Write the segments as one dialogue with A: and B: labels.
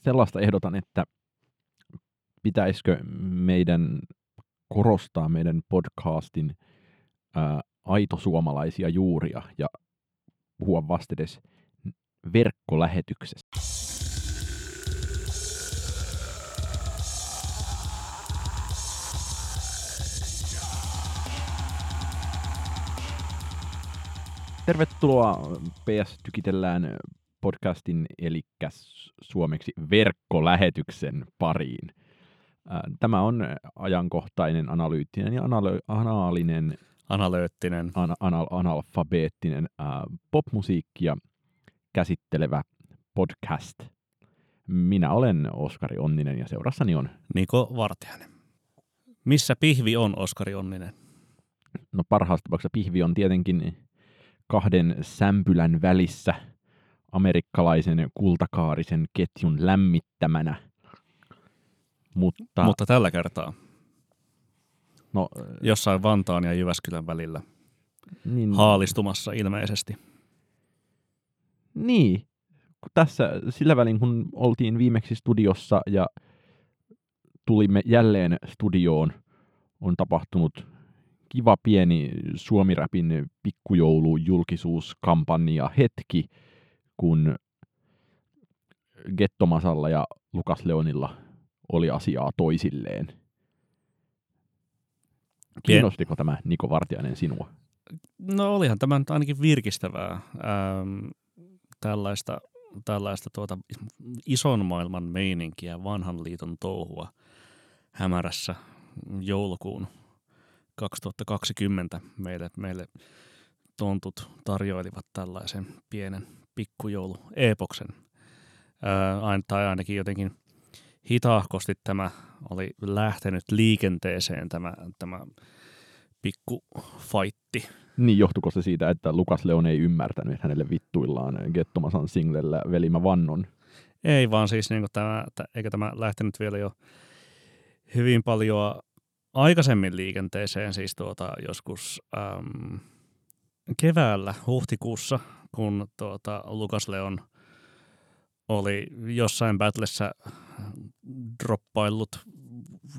A: sellaista ehdotan, että pitäisikö meidän korostaa meidän podcastin ää, aito suomalaisia juuria ja puhua vastedes verkkolähetyksestä. Tervetuloa PS Tykitellään podcastin, eli suomeksi verkkolähetyksen pariin. Tämä on ajankohtainen, analyyttinen ja anal- anaalinen,
B: Analyyttinen.
A: an- anal- analfabeettinen äh, popmusiikkia käsittelevä podcast. Minä olen Oskari Onninen ja seurassani on,
B: Niko Vartiainen. Missä pihvi on, Oskari Onninen?
A: no parhaassa tapauksessa pihvi on tietenkin kahden sämpylän välissä amerikkalaisen kultakaarisen ketjun lämmittämänä. Mutta,
B: Mutta tällä kertaa
A: no,
B: jossain Vantaan ja Jyväskylän välillä
A: niin,
B: haalistumassa ilmeisesti.
A: Niin, tässä sillä välin kun oltiin viimeksi studiossa ja tulimme jälleen studioon, on tapahtunut kiva pieni Suomiräpin pikkujoulujulkisuuskampanja hetki, kun Gettomasalla ja Lukas Leonilla oli asiaa toisilleen. Kiinnostiko tämä Niko Vartiainen sinua?
B: No olihan tämä nyt ainakin virkistävää. Ähm, tällaista tällaista tuota ison maailman meininkiä, vanhan liiton touhua hämärässä joulukuun 2020 meille, meille tontut tarjoilivat tällaisen pienen pikkujoulu-epoksen. Ää, tai ainakin jotenkin hitaahkosti tämä oli lähtenyt liikenteeseen tämä, tämä pikkufaitti.
A: Niin johtuiko se siitä, että Lukas Leon ei ymmärtänyt, että hänelle vittuillaan Gettomasan singlellä Velimä Vannon?
B: Ei vaan siis niin tämä, eikä tämä lähtenyt vielä jo hyvin paljon aikaisemmin liikenteeseen, siis tuota, joskus äm, keväällä, huhtikuussa, kun tuota, Lukas Leon oli jossain battlessa droppaillut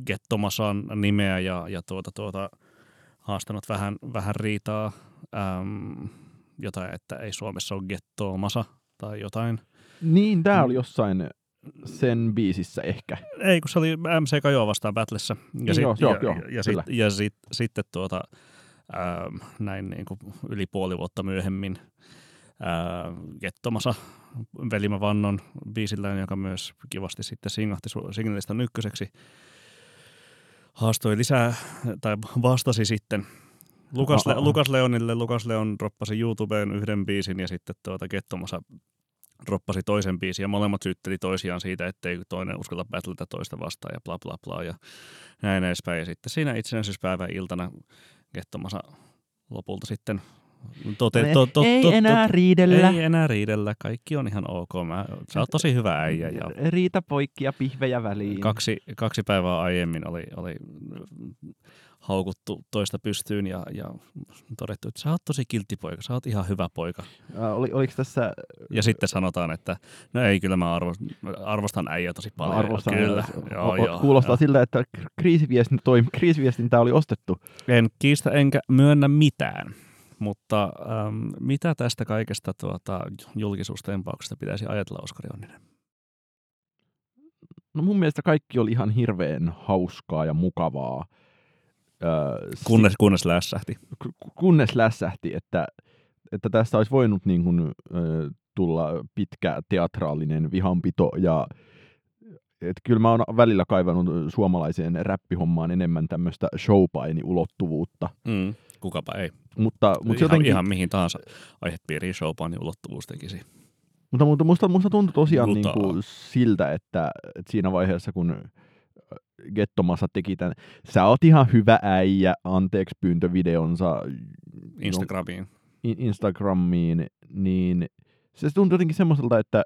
B: Gettomasan nimeä ja, ja tuota, tuota, haastanut vähän, vähän riitaa, äm, jotain, että ei Suomessa ole Gettomasa tai jotain.
A: Niin, tämä oli jossain sen biisissä ehkä.
B: Ei, kun se oli MC Kajoa vastaan Battlessa. Ja,
A: Niin
B: sit,
A: joo,
B: ja,
A: joo, joo,
B: ja, ja,
A: kyllä.
B: sit, ja sit, sitten tuota, ää, näin niin kuin yli puoli vuotta myöhemmin ää, Gettomasa Velimä Vannon biisillään, joka myös kivasti sitten singahti singlistä ykköseksi, haastoi lisää, tai vastasi sitten Lukas, Le-. Lukas Leonille. Lukas Leon droppasi YouTubeen yhden biisin ja sitten tuota Gettomasa droppasi toisen biisin ja molemmat syytteli toisiaan siitä, ettei toinen uskalla battleta toista vastaan ja bla bla bla ja näin edespäin. Ja sitten siinä itsenäisyyspäivän iltana Gettomasa lopulta sitten tote, to, to,
A: ei
B: to,
A: enää
B: to,
A: riidellä.
B: ei enää riidellä, kaikki on ihan ok. Mä, sä oot tosi hyvä äijä ja
A: Riita poikki ja pihvejä väliin.
B: kaksi, kaksi päivää aiemmin oli, oli haukuttu toista pystyyn ja, ja todettu, että sä oot tosi kiltti poika, sä oot ihan hyvä poika.
A: Äh, oli, oliko tässä...
B: Ja sitten sanotaan, että no ei, kyllä mä arvostan, arvostan äijää tosi paljon.
A: Arvostan,
B: kyllä,
A: o- o- kuulostaa
B: joo.
A: siltä, että kriisiviestintä, toi, kriisiviestintä oli ostettu.
B: En kiistä enkä myönnä mitään, mutta ähm, mitä tästä kaikesta tuota, julkisuustempauksesta pitäisi ajatella, Oskari Onninen?
A: No mun mielestä kaikki oli ihan hirveän hauskaa ja mukavaa. Öö,
B: Kunnes, kunnes lässähti.
A: ku- kunnes lässähti, että, että tästä olisi voinut niin kuin, ö, tulla pitkä teatraalinen vihanpito ja et kyllä mä oon välillä kaivannut suomalaiseen räppihommaan enemmän tämmöistä showpaini-ulottuvuutta,
B: Mm, kukapa ei.
A: mutta, mutta,
B: Ihan,
A: jotenkin,
B: ihan mihin tahansa aihepiiriin showpanin ulottuvuus tekisi.
A: mutta, mutta musta, musta tuntui tosiaan niin kuin siltä, että, että siinä vaiheessa kun Gettomassa teki tämän, sä oot ihan hyvä äijä, anteeksi pyyntövideonsa
B: Instagramiin.
A: in- Instagramiin, niin se tuntui jotenkin semmoiselta, että,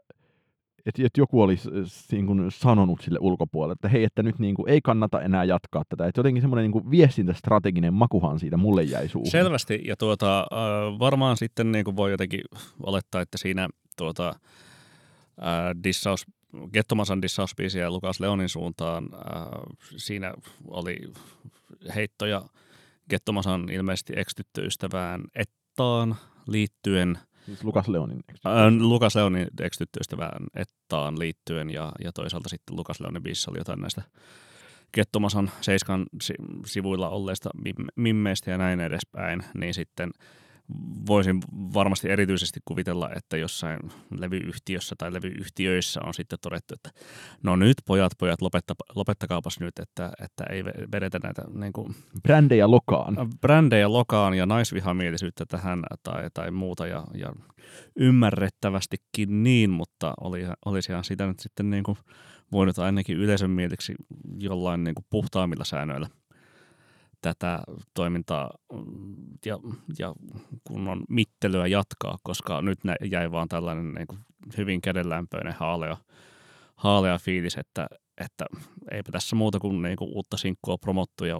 A: että, että joku olisi niin kuin sanonut sille ulkopuolelle, että hei, että nyt niin kuin, ei kannata enää jatkaa tätä. Että jotenkin semmoinen niin kuin viestintästrateginen makuhan siitä mulle jäi suuhun.
B: Selvästi, ja tuota, äh, varmaan sitten niin kuin voi jotenkin olettaa, että siinä tuota, äh, dissaus Gettomasan dissausbiisiä Lukas Leonin suuntaan. Äh, siinä oli heittoja Gettomasan ilmeisesti ex-tyttöystävään Ettaan liittyen.
A: Siis Lukas Leonin
B: äh, Lukas Leonin ex-tyttöystävään Ettaan liittyen ja, ja toisaalta sitten Lukas Leonin biisissä oli jotain näistä Kettomasan Seiskan sivuilla olleista mimmeistä ja näin edespäin, niin sitten voisin varmasti erityisesti kuvitella, että jossain levyyhtiössä tai levyyhtiöissä on sitten todettu, että no nyt pojat, pojat, lopetta, lopettakaapas nyt, että, että ei vedetä näitä niin kuin,
A: brändejä lokaan.
B: Brändejä lokaan ja naisvihamielisyyttä tähän tai, tai muuta ja, ja ymmärrettävästikin niin, mutta oli, olisihan sitä nyt sitten niin kuin voinut ainakin yleisön mieliksi jollain niin kuin puhtaammilla säännöillä tätä toimintaa ja, ja kunnon mittelyä jatkaa, koska nyt jäi vaan tällainen niin kuin hyvin kädenlämpöinen haalea, haalea fiilis, että, että eipä tässä muuta kuin, niin kuin uutta sinkkua promottu ja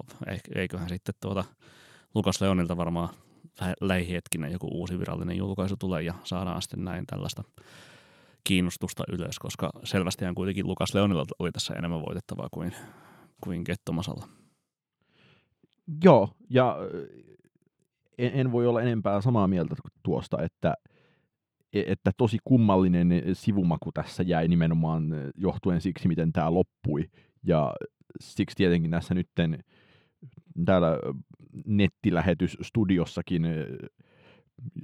B: eiköhän sitten tuota Lukas Leonilta varmaan lähihetkinen joku uusi virallinen julkaisu tulee ja saadaan sitten näin tällaista kiinnostusta ylös, koska selvästihän kuitenkin Lukas Leonilla oli tässä enemmän voitettavaa kuin, kuin Kettomasalla.
A: Joo, ja en, en voi olla enempää samaa mieltä tuosta, että, e, että tosi kummallinen sivumaku tässä jäi nimenomaan johtuen siksi, miten tämä loppui. Ja siksi tietenkin tässä nytten täällä nettilähetysstudiossakin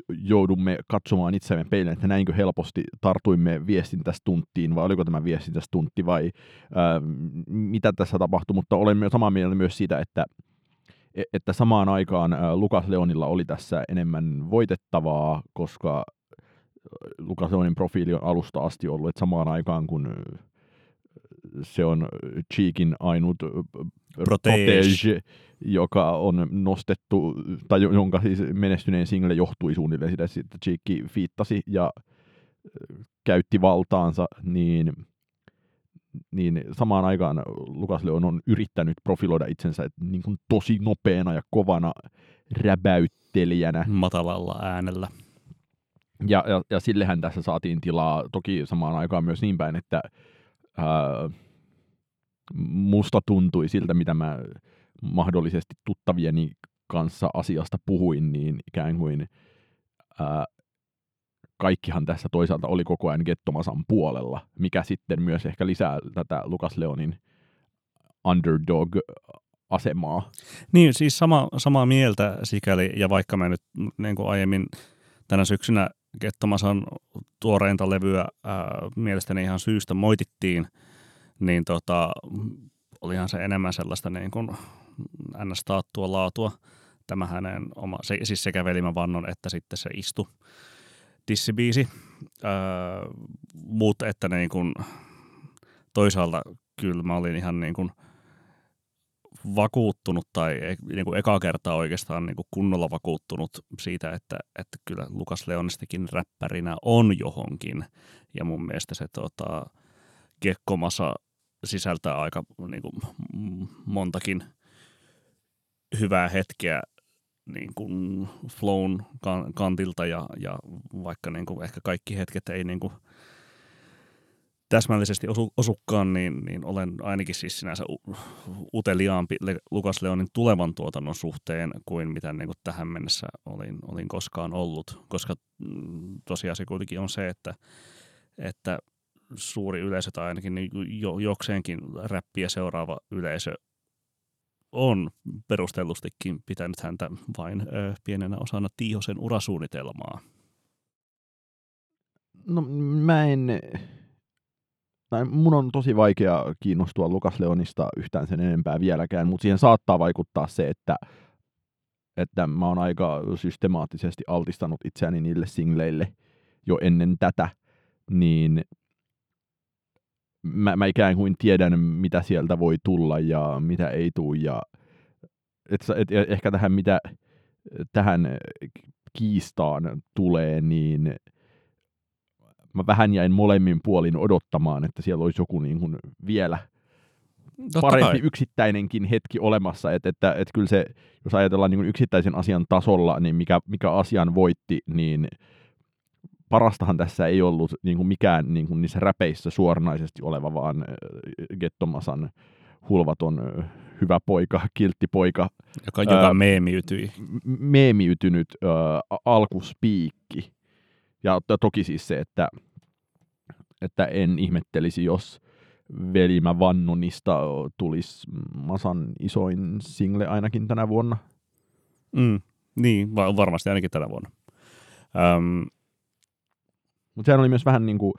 A: joudumme katsomaan itsemme peilin, että näinkö helposti tartuimme viestintästunttiin, vai oliko tämä viestintästuntti, vai ää, mitä tässä tapahtui, mutta olemme samaa mieltä myös siitä, että, e, että samaan aikaan Lukas Leonilla oli tässä enemmän voitettavaa, koska Lukas Leonin profiili on alusta asti ollut, että samaan aikaan kun se on Cheekin ainut protege, joka on nostettu, tai jonka siis menestyneen single johtui suunnilleen sitä, että Cheekki fiittasi ja käytti valtaansa, niin, niin samaan aikaan Lukas Leon on yrittänyt profiloida itsensä niin kuin tosi nopeana ja kovana räbäyttelijänä.
B: Matalalla äänellä.
A: Ja, ja, ja sillehän tässä saatiin tilaa, toki samaan aikaan myös niin päin, että ää, musta tuntui siltä, mitä mä mahdollisesti tuttavieni kanssa asiasta puhuin, niin ikään kuin ää, kaikkihan tässä toisaalta oli koko ajan Gettomasan puolella, mikä sitten myös ehkä lisää tätä Lukas Leonin underdog-asemaa.
B: Niin, siis sama, samaa mieltä sikäli, ja vaikka mä nyt niin kuin aiemmin tänä syksynä Gettomasan tuoreinta levyä ää, mielestäni ihan syystä moitittiin, niin tota, olihan se enemmän sellaista niin kuin ns. taattua laatua tämä hänen oma, se, siis sekä Velimä Vannon että sitten se istu dissibiisi, öö, mutta että niin kuin, toisaalta kyllä mä olin ihan niin kuin vakuuttunut tai e, niin kuin ekaa kertaa oikeastaan niin kuin kunnolla vakuuttunut siitä, että, että kyllä Lukas Leonistikin räppärinä on johonkin. Ja mun mielestä se tota, Gekkomasa sisältää aika niin kuin, montakin hyvää hetkeä niin kuin flown kantilta ja, ja vaikka niin kuin ehkä kaikki hetket ei niin kuin täsmällisesti osu, osukkaan, niin, niin olen ainakin siis sinänsä uteliaampi Lukas Leonin tulevan tuotannon suhteen kuin mitä niin kuin tähän mennessä olin, olin koskaan ollut, koska mm, tosiasia kuitenkin on se, että, että suuri yleisö tai ainakin niin jo, jokseenkin räppiä seuraava yleisö on perustellustikin pitänyt häntä vain ö, pienenä osana Tiihosen urasuunnitelmaa.
A: No mä en, tai mun on tosi vaikea kiinnostua Lukas Leonista yhtään sen enempää vieläkään, mutta siihen saattaa vaikuttaa se, että, että mä oon aika systemaattisesti altistanut itseäni niille singleille jo ennen tätä, niin mä, mä ikään kuin tiedän, mitä sieltä voi tulla ja mitä ei tule. Ja, et, et, ehkä tähän, mitä tähän kiistaan tulee, niin mä vähän jäin molemmin puolin odottamaan, että siellä olisi joku niin kuin vielä Totta parempi kai. yksittäinenkin hetki olemassa. Että, että, että kyllä se, jos ajatellaan niin kuin yksittäisen asian tasolla, niin mikä, mikä asian voitti, niin parastahan tässä ei ollut niin kuin mikään niin kuin niissä räpeissä suoranaisesti oleva, vaan Gettomasan hulvaton hyvä poika, kiltti poika.
B: Joka, joka ää, meemiytyi.
A: Meemiytynyt ää, alkuspiikki. Ja toki siis se, että, että en ihmettelisi, jos Velimä Vannonista tulisi Masan isoin single ainakin tänä vuonna.
B: Mm, niin, varmasti ainakin tänä vuonna. Um,
A: mutta sehän oli myös vähän niin kuin,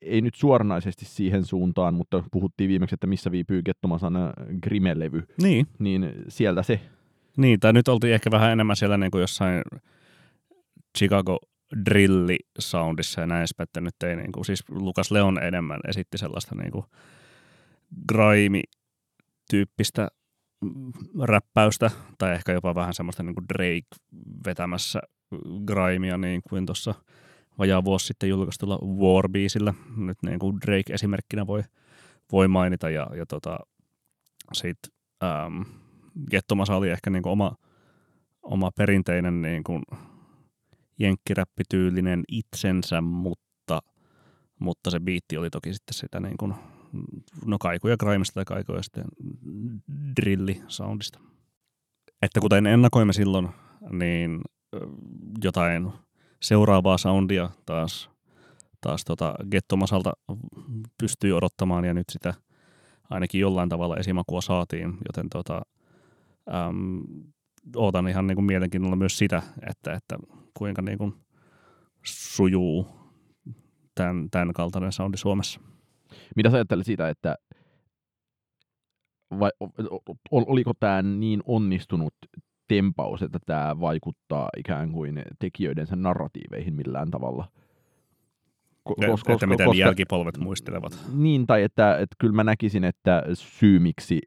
A: ei nyt suoranaisesti siihen suuntaan, mutta puhuttiin viimeksi, että missä viipyy Kettomasan Grimelevy.
B: Niin.
A: Niin sieltä se.
B: Niin, tai nyt oltiin ehkä vähän enemmän siellä niin kuin jossain Chicago drilli soundissa ja näin edespäin, että nyt ei niin kuin, siis Lukas Leon enemmän esitti sellaista niin kuin grime-tyyppistä räppäystä, tai ehkä jopa vähän semmoista niin kuin Drake vetämässä grimea niin kuin tuossa vajaa vuosi sitten julkaistulla Warbeasillä. Nyt niin kuin Drake esimerkkinä voi, voi mainita. Ja, ja tota, sitten ähm, Gettomasa oli ehkä niin kuin oma, oma perinteinen niin kuin jenkkiräppityylinen itsensä, mutta, mutta se biitti oli toki sitten sitä niin kuin, no kaikuja grimesta tai kaikuja sitten drilli-soundista. Että kuten ennakoimme silloin, niin jotain seuraavaa soundia taas, taas tota Gettomasalta pystyy odottamaan ja nyt sitä ainakin jollain tavalla esimakua saatiin, joten tota, äm, ootan ihan niin kuin mielenkiinnolla myös sitä, että, että kuinka niin kuin sujuu tämän, tämän kaltainen soundi Suomessa.
A: Mitä sä ajattelet siitä, että vai oliko tämä niin onnistunut tempaus, että tämä vaikuttaa ikään kuin tekijöidensä narratiiveihin millään tavalla.
B: Koska, että miten koska, jälkipolvet muistelevat.
A: Niin, tai että, että kyllä mä näkisin, että syy miksi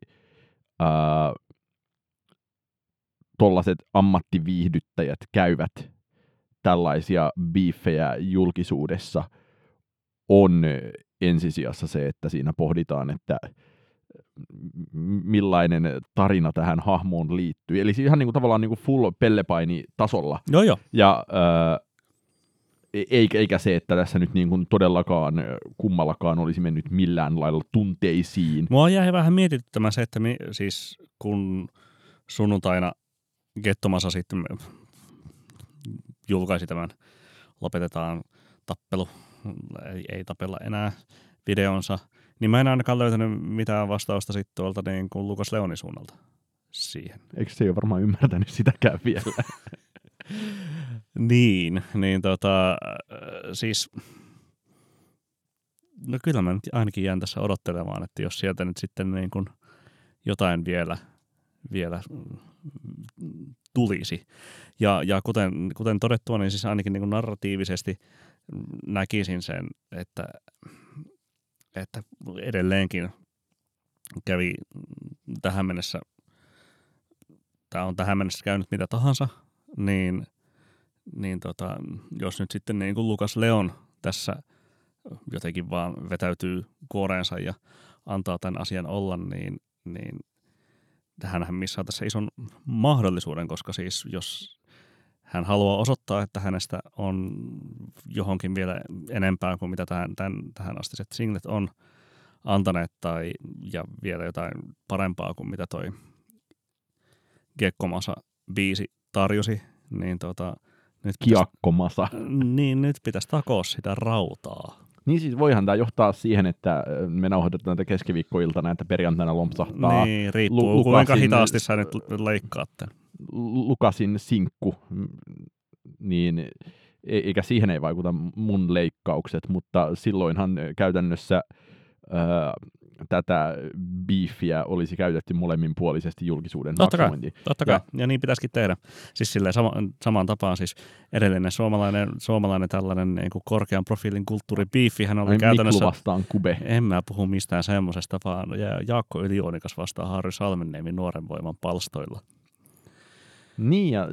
A: tuollaiset ammattiviihdyttäjät käyvät tällaisia biiffejä julkisuudessa on ensisijassa se, että siinä pohditaan, että millainen tarina tähän hahmoon liittyy. Eli ihan niin kuin tavallaan niin kuin full pellepaini tasolla.
B: Joo, joo.
A: Ja äh, eikä, eikä se, että tässä nyt niin kuin todellakaan kummallakaan olisi mennyt millään lailla tunteisiin.
B: Mua jäi vähän mietityttämään se, että mi, siis kun sunnuntaina Gettomasa sitten julkaisi tämän Lopetetaan tappelu, ei, ei tapella enää videonsa, niin mä en ainakaan löytänyt mitään vastausta sitten tuolta niin kuin Lukas Leonin suunnalta siihen.
A: Eikö se ole varmaan ymmärtänyt sitäkään vielä?
B: niin, niin tota, siis no kyllä mä nyt ainakin jään tässä odottelemaan, että jos sieltä nyt sitten niin kuin jotain vielä, vielä tulisi. Ja, ja kuten, kuten todettua, niin siis ainakin niin kuin narratiivisesti näkisin sen, että että edelleenkin kävi tähän mennessä, tämä on tähän mennessä käynyt mitä tahansa, niin, niin tota, jos nyt sitten niin kuin Lukas Leon tässä jotenkin vaan vetäytyy kuoreensa ja antaa tämän asian olla, niin, niin hänhän missaa tässä ison mahdollisuuden, koska siis jos hän haluaa osoittaa, että hänestä on johonkin vielä enempää kuin mitä tähän, tämän, tähän astiset singlet on antaneet tai, ja vielä jotain parempaa kuin mitä toi Gekkomasa biisi tarjosi, niin tota,
A: nyt Kiakkomasa.
B: Niin, nyt pitäisi takoa sitä rautaa.
A: Niin siis voihan tämä johtaa siihen, että me nauhoitetaan näitä keskiviikkoiltana, että perjantaina lompsahtaa.
B: Niin, riippuu Lu- kuinka hitaasti sä nyt leikkaatte.
A: Lukasin sinkku, niin e-, eikä siihen ei vaikuta mun leikkaukset, mutta silloinhan käytännössä ää, tätä beefiä olisi käytetty molemminpuolisesti julkisuuden
B: totta maksimointiin. Kai, totta kai, ja, ja niin pitäisikin tehdä. Siis silleen sama, samaan tapaan siis edellinen suomalainen, suomalainen tällainen niin kuin korkean profiilin hän oli Ai, käytännössä...
A: Miklu vastaan Kube.
B: En mä puhu mistään semmoisesta, vaan Jaakko Ylionikas vastaan Harry Salmenniemen nuoren voiman palstoilla.
A: Niin, ja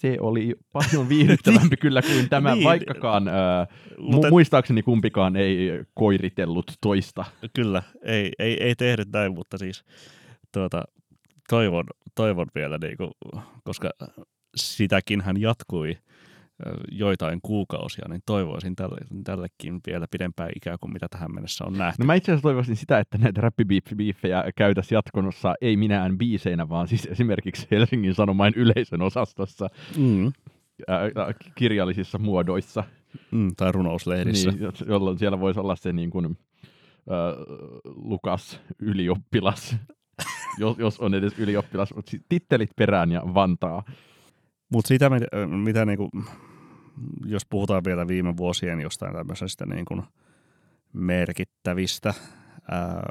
A: se oli paljon viihdyttävämpi kyllä kuin tämä, niin. vaikkakaan ää, Mutta, mu- muistaakseni kumpikaan ei koiritellut toista.
B: Kyllä, ei, ei, ei tehnyt näin, mutta siis tuota, toivon, toivon vielä, niin kuin, koska sitäkin hän jatkui joitain kuukausia, niin toivoisin tälle, tällekin vielä pidempää ikää kuin mitä tähän mennessä on nähty.
A: No mä itse asiassa toivoisin sitä, että näitä räppibiiffejä käytäisiin jatkonossa ei minään biiseinä, vaan siis esimerkiksi Helsingin Sanomain yleisön osastossa
B: Mm.
A: ää, kirjallisissa muodoissa.
B: Mm, tai runouslehdissä.
A: Niin, jolloin siellä voisi olla se niin kuin, äh, Lukas ylioppilas, jos, jos on edes ylioppilas, mutta tittelit perään ja Vantaa.
B: Mutta sitä, mitä, mitä niinku, jos puhutaan vielä viime vuosien jostain tämmöisestä niinku merkittävistä ää,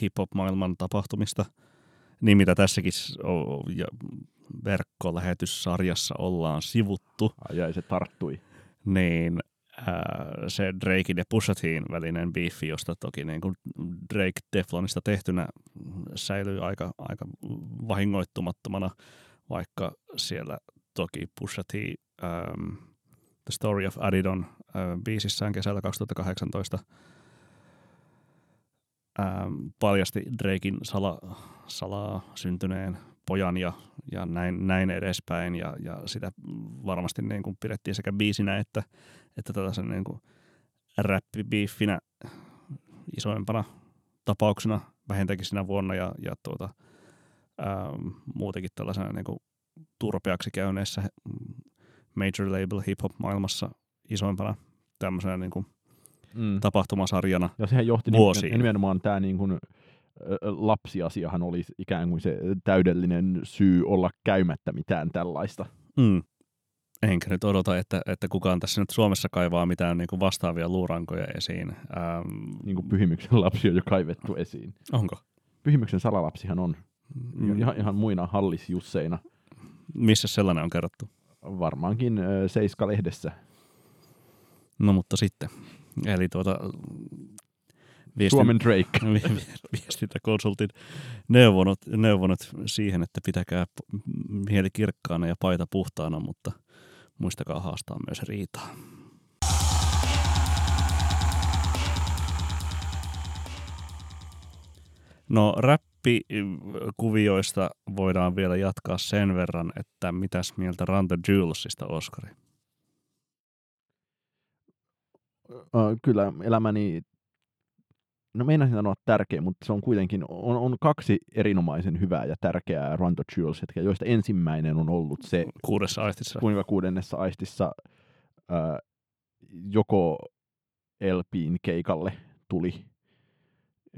B: hip-hop-maailman tapahtumista, niin mitä tässäkin ja verkkolähetyssarjassa ollaan sivuttu,
A: jäi, se tarttui.
B: niin ää, se Drakein ja Pusha T:n välinen biifi, josta toki niin kuin Drake Teflonista tehtynä säilyy aika, aika vahingoittumattomana, vaikka siellä toki Pusha T ähm, The Story of Adidon äh, biisissään kesällä 2018 ähm, paljasti Drakein sala, salaa syntyneen pojan ja, ja näin, näin edespäin. Ja, ja sitä varmasti niin kuin pidettiin sekä biisinä että, että tällaisen niin kuin räppibiiffinä isoimpana tapauksena vähintäänkin sinä vuonna ja, ja tuota, ähm, muutenkin tällaisena niin kuin turpeaksi käyneessä major label hip-hop maailmassa isoimpana tämmöisenä niin kuin
A: Mm.
B: tapahtumasarjana.
A: Ja sehän johti
B: Vuosiin.
A: nimen- nimenomaan tämä niin kuin, lapsiasiahan oli ikään kuin se täydellinen syy olla käymättä mitään tällaista.
B: Mm. Enkä nyt odota, että, että kukaan tässä nyt Suomessa kaivaa mitään niin kuin vastaavia luurankoja esiin. Ähm,
A: Niin kuin Pyhimyksen lapsi on jo kaivettu esiin.
B: onko?
A: Pyhimyksen salalapsihan on
B: Mm.
A: ihan, ihan muina hallisjusseina.
B: Missä sellainen on kerrottu?
A: Varmaankin Seiska-lehdessä.
B: No mutta sitten. Eli tuota, viestin,
A: Suomen Drake.
B: vi- vi- viestintäkonsultin neuvonut, neuvonut siihen, että pitäkää mieli kirkkaana ja paita puhtaana, mutta muistakaa haastaa myös riitaa. No räppikuvioista voidaan vielä jatkaa sen verran, että mitäs mieltä Run the Jewelsista, Oskari?
A: Kyllä elämäni, no meinasin sanoa tärkeä, mutta se on kuitenkin, on, on kaksi erinomaisen hyvää ja tärkeää Run the Jewels hetkeä, joista ensimmäinen on ollut se,
B: Kuudessa aistissa.
A: kuinka kuudennessa aistissa ö, joko LPin keikalle tuli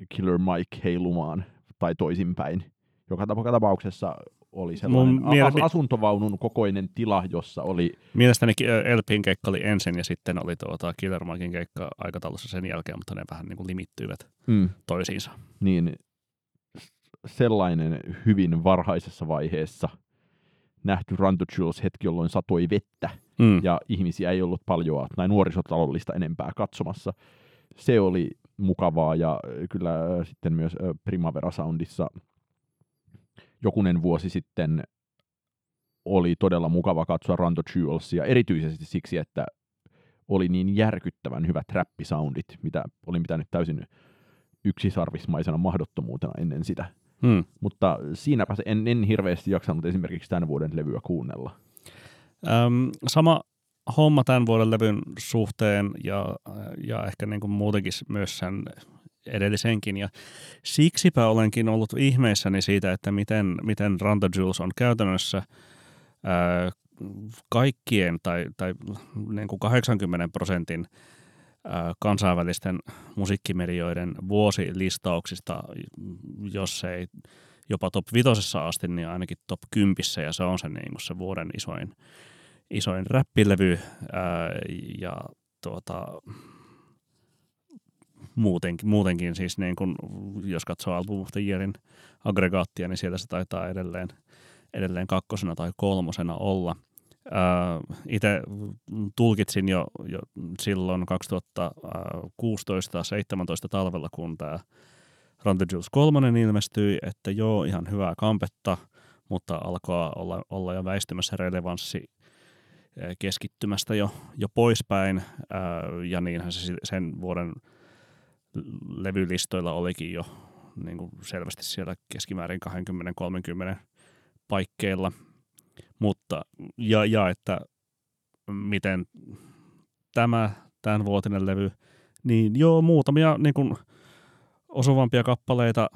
A: Killer Mike heilumaan tai toisinpäin. Joka tapa- tapauksessa oli sellainen
B: Mun
A: a-
B: miele-
A: as- asuntovaunun kokoinen tila, jossa oli
B: Mielestäni Elpin keikka oli ensin ja sitten oli tuota Killer Mikein keikka aikataulussa sen jälkeen, mutta ne vähän niin kuin limittyivät
A: mm,
B: toisiinsa.
A: niin sellainen hyvin varhaisessa vaiheessa nähty Jewels hetki, jolloin satoi vettä
B: Mm.
A: ja ihmisiä ei ollut paljoa tai nuorisotalollista enempää katsomassa. Se oli mukavaa ja kyllä ö, sitten myös ö, Primavera Soundissa jokunen vuosi sitten oli todella mukava katsoa Run the Jewelsia, erityisesti siksi, että oli niin järkyttävän hyvät trappisoundit, mitä olin pitänyt täysin yksisarvismaisena mahdottomuutena ennen sitä.
B: Mm.
A: Mutta siinäpä se en, en hirveästi jaksanut esimerkiksi tämän vuoden levyä kuunnella.
B: Öm, sama homma tämän vuoden levyn suhteen ja, ja ehkä niin kuin muutenkin myös sen edellisenkin. Ja siksipä olenkin ollut ihmeissäni siitä, että miten, miten Run the Jewels on käytännössä ää, kaikkien tai, tai niin kuin 80 prosentin kansainvälisten musiikkimedioiden vuosilistauksista, jos ei jopa top vitosessa asti, niin ainakin top kympissä, ja se on se, niin se vuoden isoin, isoin räppilevy, ää, ja tuota, muutenkin, muutenkin siis niin kuin, jos katsoo Album of the Yearin aggregaattia, niin sieltä se taitaa edelleen, edelleen kakkosena tai kolmosena olla. Itse tulkitsin jo, jo silloin 2016-17 talvella, kun tämä Run the Jewels 3 ilmestyi, että joo, ihan hyvää kampetta, mutta alkaa olla, olla jo väistymässä relevanssi keskittymästä jo, jo poispäin, ja niinhän se sen vuoden levylistoilla olikin jo niin kuin selvästi siellä keskimäärin 20-30 paikkeilla, mutta ja, ja että miten tämä tämän vuotinen levy, niin joo, muutamia niin kuin, osuvampia kappaleita,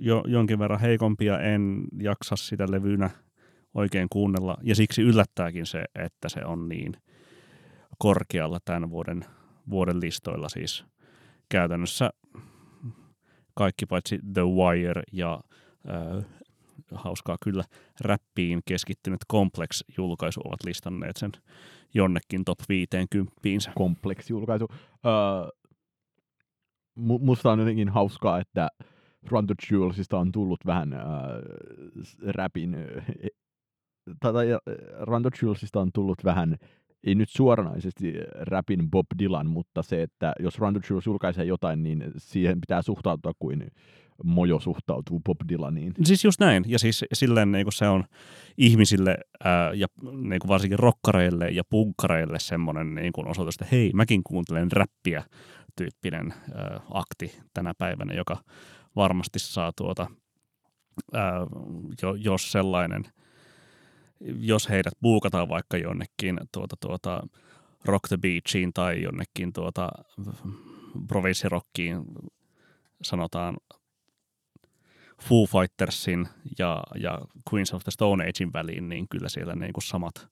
B: jo, jonkin verran heikompia, en jaksa sitä levynä oikein kuunnella, ja siksi yllättääkin se, että se on niin korkealla tämän vuoden, vuoden listoilla, siis käytännössä kaikki paitsi The Wire ja äh, hauskaa kyllä räppiin keskittynyt Complex-julkaisu ovat listanneet sen jonnekin top 50.
A: Complex-julkaisu. Öö, musta on jotenkin hauskaa, että Run to Jewelsista on tullut vähän äh, räpin, äh, tai Run to Jewelsista on tullut vähän ei nyt suoranaisesti rapin Bob Dylan, mutta se, että jos Run to Jewels julkaisee jotain, niin siihen pitää suhtautua kuin mojo suhtautuu Bob Dylaniin.
B: Siis just näin, ja siis silleen niin se on ihmisille ää, ja niin varsinkin rokkareille ja punkkareille semmoinen niin osoitus, että hei, mäkin kuuntelen räppiä tyyppinen ää, akti tänä päivänä, joka varmasti saa tuota, ää, jo, jos sellainen, jos heidät buukataan vaikka jonnekin tuota, tuota, Rock the Beachiin tai jonnekin tuota, provinssirokkiin sanotaan Foo Fightersin ja, ja Queens of the Stone Agein väliin, niin kyllä siellä niin kuin samat,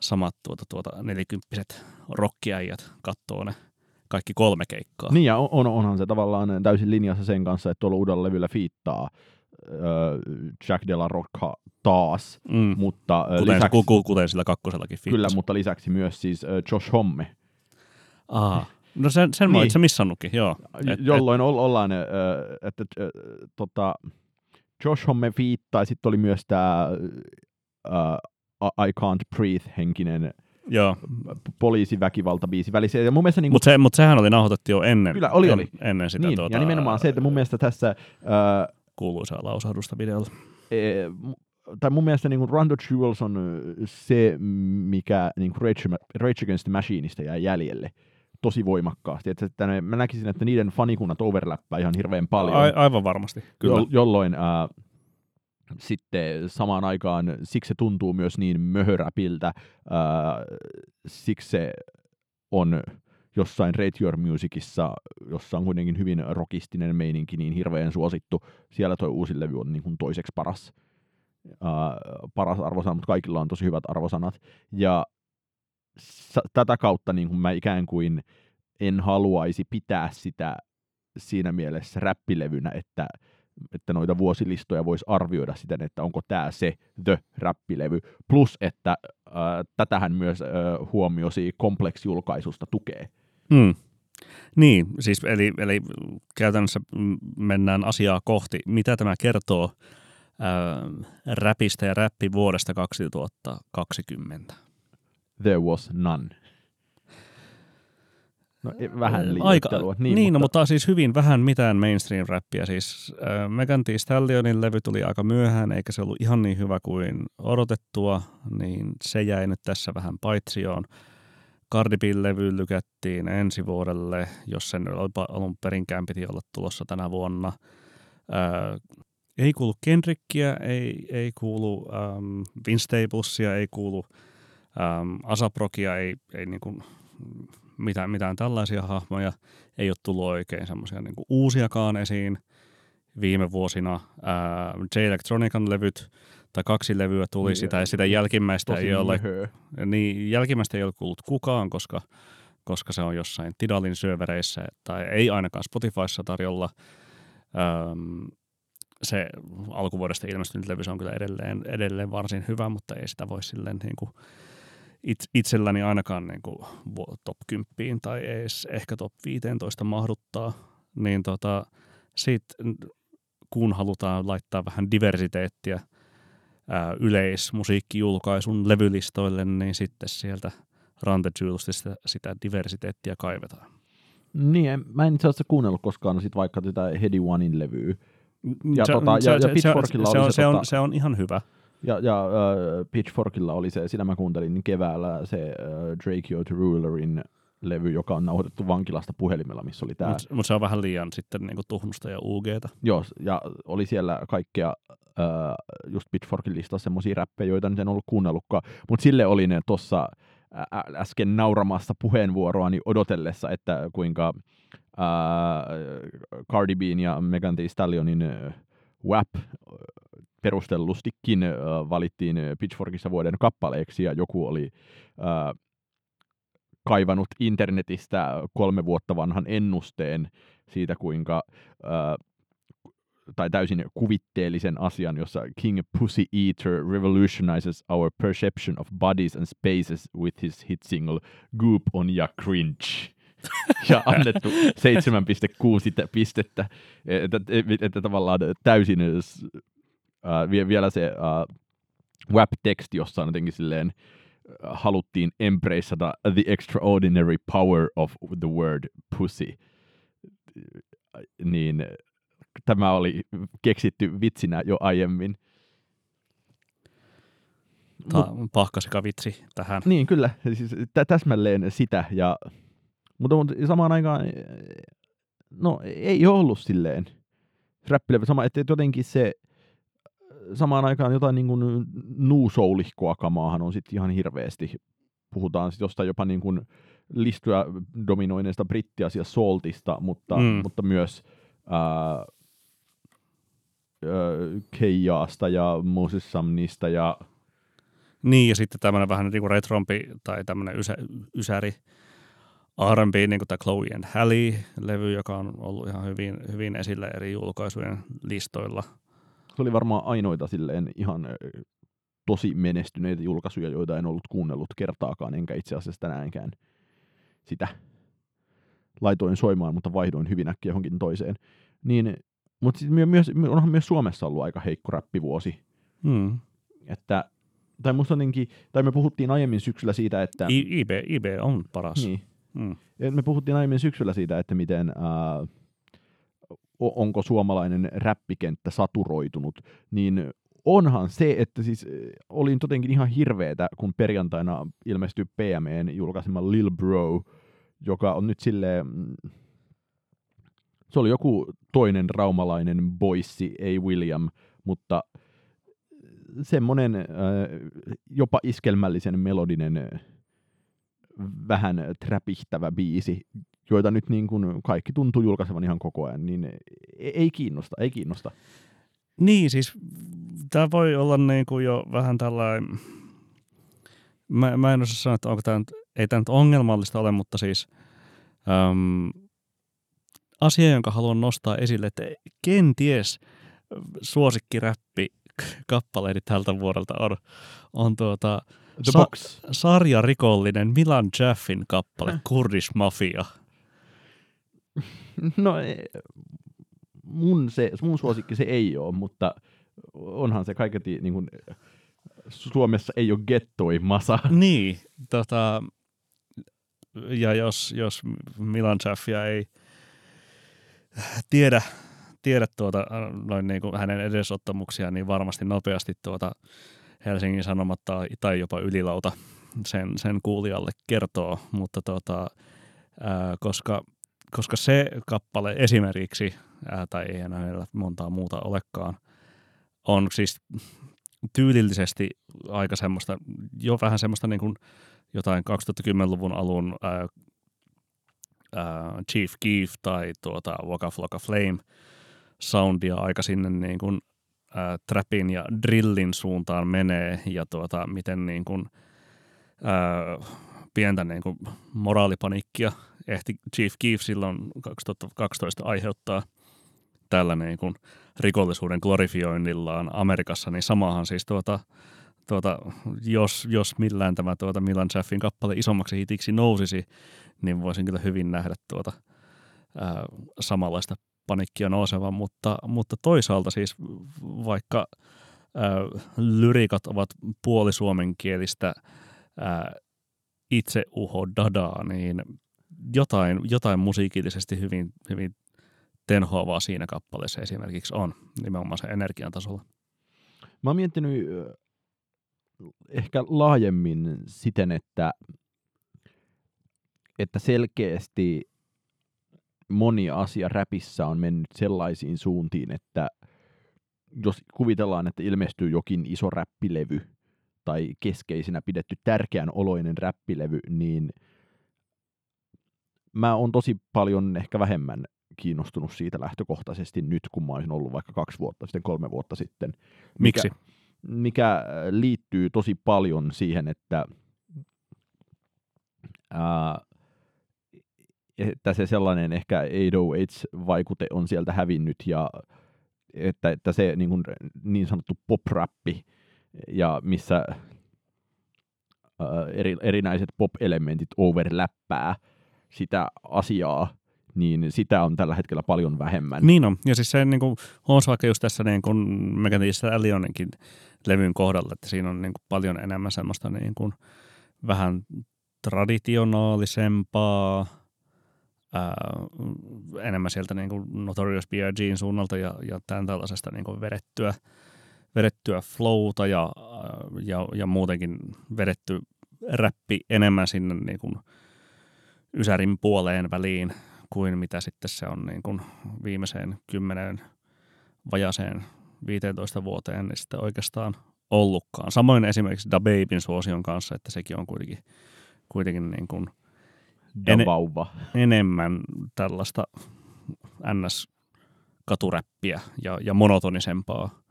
B: samat tuota, tuota, nelikymppiset rockiäijät katsoo ne kaikki kolme keikkaa.
A: Niin ja on, onhan se tavallaan täysin linjassa sen kanssa, että tuolla uudella levyllä fiittaa Jack de la Rocca taas, mm. mutta
B: kuten, lisäksi, kuten sillä kakkosellakin fiittasi.
A: Kyllä, mutta lisäksi myös siis äh, Josh Homme.
B: Aha. No sen, sen niin. mä itse missannutkin, joo.
A: Et, Jolloin et, ollaan, että et, tota, Josh Homme fiittaa, sitten oli myös tämä uh, I Can't Breathe-henkinen
B: Joo.
A: poliisiväkivaltabiisi välissä. Ja mun mielestä, niin
B: Mutta se, mut sehän oli nauhoitettu jo ennen,
A: Kyllä, oli, oli.
B: ennen sitä.
A: Niin,
B: tuota,
A: ja nimenomaan se, että mun mielestä tässä... Uh,
B: kuuluisaa lausahdusta videolla.
A: E, tai mun mielestä niin the Jewels on se, mikä niin Rage, Rage Against the Machineista jää jäljelle tosi voimakkaasti. Että, että ne, mä näkisin, että niiden fanikunnat overlappaa ihan hirveän paljon. A,
B: aivan varmasti, kyllä. Jo,
A: jolloin ää, sitten samaan aikaan siksi se tuntuu myös niin möhöräpiltä, ää, siksi se on jossain Rate Your Musicissa, jossa on kuitenkin hyvin rockistinen meininki, niin hirveän suosittu. Siellä tuo uusi levy on niin kuin toiseksi paras, ää, paras arvosana, mutta kaikilla on tosi hyvät arvosanat. Ja tätä kautta niin kuin mä ikään kuin en haluaisi pitää sitä siinä mielessä räppilevynä, että, että noita vuosilistoja voisi arvioida siten, että onko tämä se The räppilevy. Plus, että äh, tätähän myös äh, huomiosi kompleksjulkaisusta tukee.
B: Hmm. Niin, siis eli, eli käytännössä mennään asiaa kohti. Mitä tämä kertoo äh, räpistä ja räppi vuodesta 2020?
A: There was none. No, vähän liioittelua.
B: Aika, niin, niin mutta... No, mutta siis hyvin vähän mitään mainstream-räppiä. Siis äh, Megan Thee Stallionin levy tuli aika myöhään, eikä se ollut ihan niin hyvä kuin odotettua, niin se jäi nyt tässä vähän paitsioon. Cardi B-levy lykättiin ensi vuodelle, jos sen alun perinkään piti olla tulossa tänä vuonna. Äh, ei kuulu Kendrickia, ei, ei kuulu ähm, Vince Staplesia, ei kuulu Ähm, Asaprokia ei, ei niin kuin mitään, mitään tällaisia hahmoja, ei ole tullut oikein semmoisia niin uusiakaan esiin viime vuosina. Ää, J-Electronican levyt tai kaksi levyä tuli niin, sitä ja sitä jälkimmäistä ei ole, niin, jälkimmäistä ei ole kuullut kukaan, koska, koska se on jossain Tidalin syövereissä tai ei ainakaan Spotifyssa tarjolla. Ähm, se alkuvuodesta ilmestynyt levy se on kyllä edelleen, edelleen varsin hyvä, mutta ei sitä voi silleen niin kuin it, itselläni ainakaan niin kuin top 10 tai edes ehkä top 15 mahduttaa, niin tota, sit, kun halutaan laittaa vähän diversiteettiä ää, yleismusiikkijulkaisun levylistoille, niin sitten sieltä Run the sitä, sitä diversiteettiä kaivetaan.
A: Niin, mä en itse asiassa kuunnellut koskaan sit vaikka tätä Hedy Onein levyä. Ja, se, tota, se, ja, se, ja Pitchforkilla se,
B: oli
A: se, se,
B: on,
A: tota...
B: se on ihan hyvä.
A: Ja, ja uh, Pitchforkilla oli se, sitä mä kuuntelin keväällä, se uh, Drake to Rulerin levy, joka on nauhoitettu vankilasta puhelimella, missä oli tämä.
B: Mutta mut se on vähän liian sitten niinku tuhnusta ja UGtä.
A: Joo, ja oli siellä kaikkea uh, just Pitchforkin listassa semmoisia räppejä, joita nyt en ollut kuunnellutkaan, mutta sille oli ne tuossa äsken nauramassa puheenvuoroani odotellessa, että kuinka ää, Cardi B:n ja Megan Thee Stallionin WAP perustellustikin äh, valittiin Pitchforkissa vuoden kappaleeksi ja joku oli äh, kaivanut internetistä kolme vuotta vanhan ennusteen siitä, kuinka äh, tai täysin kuvitteellisen asian, jossa King Pussy Eater revolutionizes our perception of bodies and spaces with his hit single Goop on ya Cringe. ja annettu 7,6 pistettä, että, että, että tavallaan täysin äh, vielä se äh, web-teksti, jossa on jotenkin silleen äh, haluttiin embraceata the extraordinary power of the word pussy, niin tämä oli keksitty vitsinä jo aiemmin.
B: Tämä on pahkasika vitsi tähän.
A: Niin, kyllä. Siis täsmälleen sitä. Ja, mutta, mutta samaan aikaan, no ei ole ollut silleen räppilevä. Sama, että jotenkin se samaan aikaan jotain niin kuin nuusoulihkoa kamaahan on sitten ihan hirveästi. Puhutaan sitten jostain jopa niin kuin listyä dominoineesta brittiasia Soltista, mutta, mm. mutta myös ää, Keijaasta ja Moses Samnista ja
B: niin, ja sitten tämmöinen vähän niin kuin retrompi tai tämmöinen ysä, ysäri R&B, niin kuin tämä Chloe and Halle-levy, joka on ollut ihan hyvin, hyvin esillä eri julkaisujen listoilla.
A: Se oli varmaan ainoita silleen ihan tosi menestyneitä julkaisuja, joita en ollut kuunnellut kertaakaan, enkä itse asiassa tänäänkään sitä laitoin soimaan, mutta vaihdoin hyvin äkkiä johonkin toiseen. Niin mutta sitten myös, onhan myös Suomessa ollut aika heikko räppivuosi.
B: Hmm.
A: Että, tai, musta jotenkin, tai me puhuttiin aiemmin syksyllä siitä, että...
B: I, IB, IB on paras.
A: Niin. Hmm. Me puhuttiin aiemmin syksyllä siitä, että miten... Äh, onko suomalainen räppikenttä saturoitunut, niin onhan se, että siis olin jotenkin ihan hirveetä, kun perjantaina ilmestyi PMEn julkaisema Lil Bro, joka on nyt silleen, mm, se oli joku toinen raumalainen boissi, ei William, mutta semmoinen äh, jopa iskelmällisen melodinen äh, vähän träpihtävä biisi, joita nyt niin kuin kaikki tuntuu julkaisevan ihan koko ajan, niin ei kiinnosta, ei kiinnosta.
B: Niin, siis tämä voi olla niin kuin jo vähän tällainen, mä, mä en osaa sanoa, että onko tämä ei tämä nyt ongelmallista ole, mutta siis äm, asia, jonka haluan nostaa esille, että kenties suosikkiräppi kappaleeni tältä vuodelta on, on tuota,
A: The sa- Box.
B: sarjarikollinen Milan Jaffin kappale Kurdish Mafia.
A: No mun, se, mun suosikki se ei ole, mutta onhan se kaiketi niin kuin, Suomessa ei ole gettoi masa.
B: Niin, tota, ja jos, jos Milan Jaffia ei tiedä, tiedä tuota, noin niin kuin hänen edesottamuksiaan, niin varmasti nopeasti tuota Helsingin Sanomat tai, tai jopa Ylilauta sen, sen kuulijalle kertoo, mutta tuota, ää, koska, koska se kappale esimerkiksi, ää, tai ei enää montaa muuta olekaan, on siis tyylillisesti aika semmoista, jo vähän semmoista niin kuin jotain 2010-luvun alun ää, äh, Chief Keef tai tuota Waka Flocka Flame soundia aika sinne niin kuin, äh, trapin ja drillin suuntaan menee ja tuota, miten niin kuin, äh, pientä niin kuin moraalipanikkia ehti Chief Keef silloin 2012 aiheuttaa tällä niin kuin rikollisuuden glorifioinnillaan Amerikassa, niin samahan siis tuota, tuota, jos, jos millään tämä tuota Milan Jaffin kappale isommaksi hitiksi nousisi, niin voisin kyllä hyvin nähdä tuota ää, samanlaista panikkia nousevan, mutta, mutta toisaalta siis vaikka ää, lyrikat ovat puolisuomenkielistä ää, itse uho dadaa, niin jotain, jotain musiikillisesti hyvin, hyvin tenhoavaa siinä kappaleessa esimerkiksi on, nimenomaan se energian tasolla.
A: Mä oon miettinyt ehkä laajemmin siten, että että selkeästi moni asia räpissä on mennyt sellaisiin suuntiin, että jos kuvitellaan, että ilmestyy jokin iso räppilevy, tai keskeisinä pidetty tärkeän oloinen räppilevy, niin mä oon tosi paljon ehkä vähemmän kiinnostunut siitä lähtökohtaisesti nyt, kun mä olisin ollut vaikka kaksi vuotta sitten, kolme vuotta sitten.
B: Miksi?
A: Mikä, mikä liittyy tosi paljon siihen, että ää, että se sellainen ehkä 808-vaikute on sieltä hävinnyt ja että, että se niin, kuin, niin sanottu pop-rappi, ja missä ää, eri, erinäiset pop-elementit overläppää sitä asiaa, niin sitä on tällä hetkellä paljon vähemmän.
B: Niin on, ja siis se niin kuin, on vaikka just tässä niin kuin Megadethissa Alioninkin levyn kohdalla, että siinä on niin kuin, paljon enemmän semmoista niin kuin, vähän traditionaalisempaa, ää, enemmän sieltä niin kuin Notorious B.I.Gin suunnalta ja, ja tämän tällaisesta niin kuin vedettyä, vedettyä flowta ja, ja, ja muutenkin vedetty räppi enemmän sinne niin kuin Ysärin puoleen väliin kuin mitä sitten se on niin kuin viimeiseen kymmeneen vajaseen 15 vuoteen niin sitten oikeastaan ollutkaan. Samoin esimerkiksi Da Babyn suosion kanssa, että sekin on kuitenkin, kuitenkin niin kuin
A: en, vauva.
B: enemmän tällaista NS-katuräppiä ja, ja monotonisempaa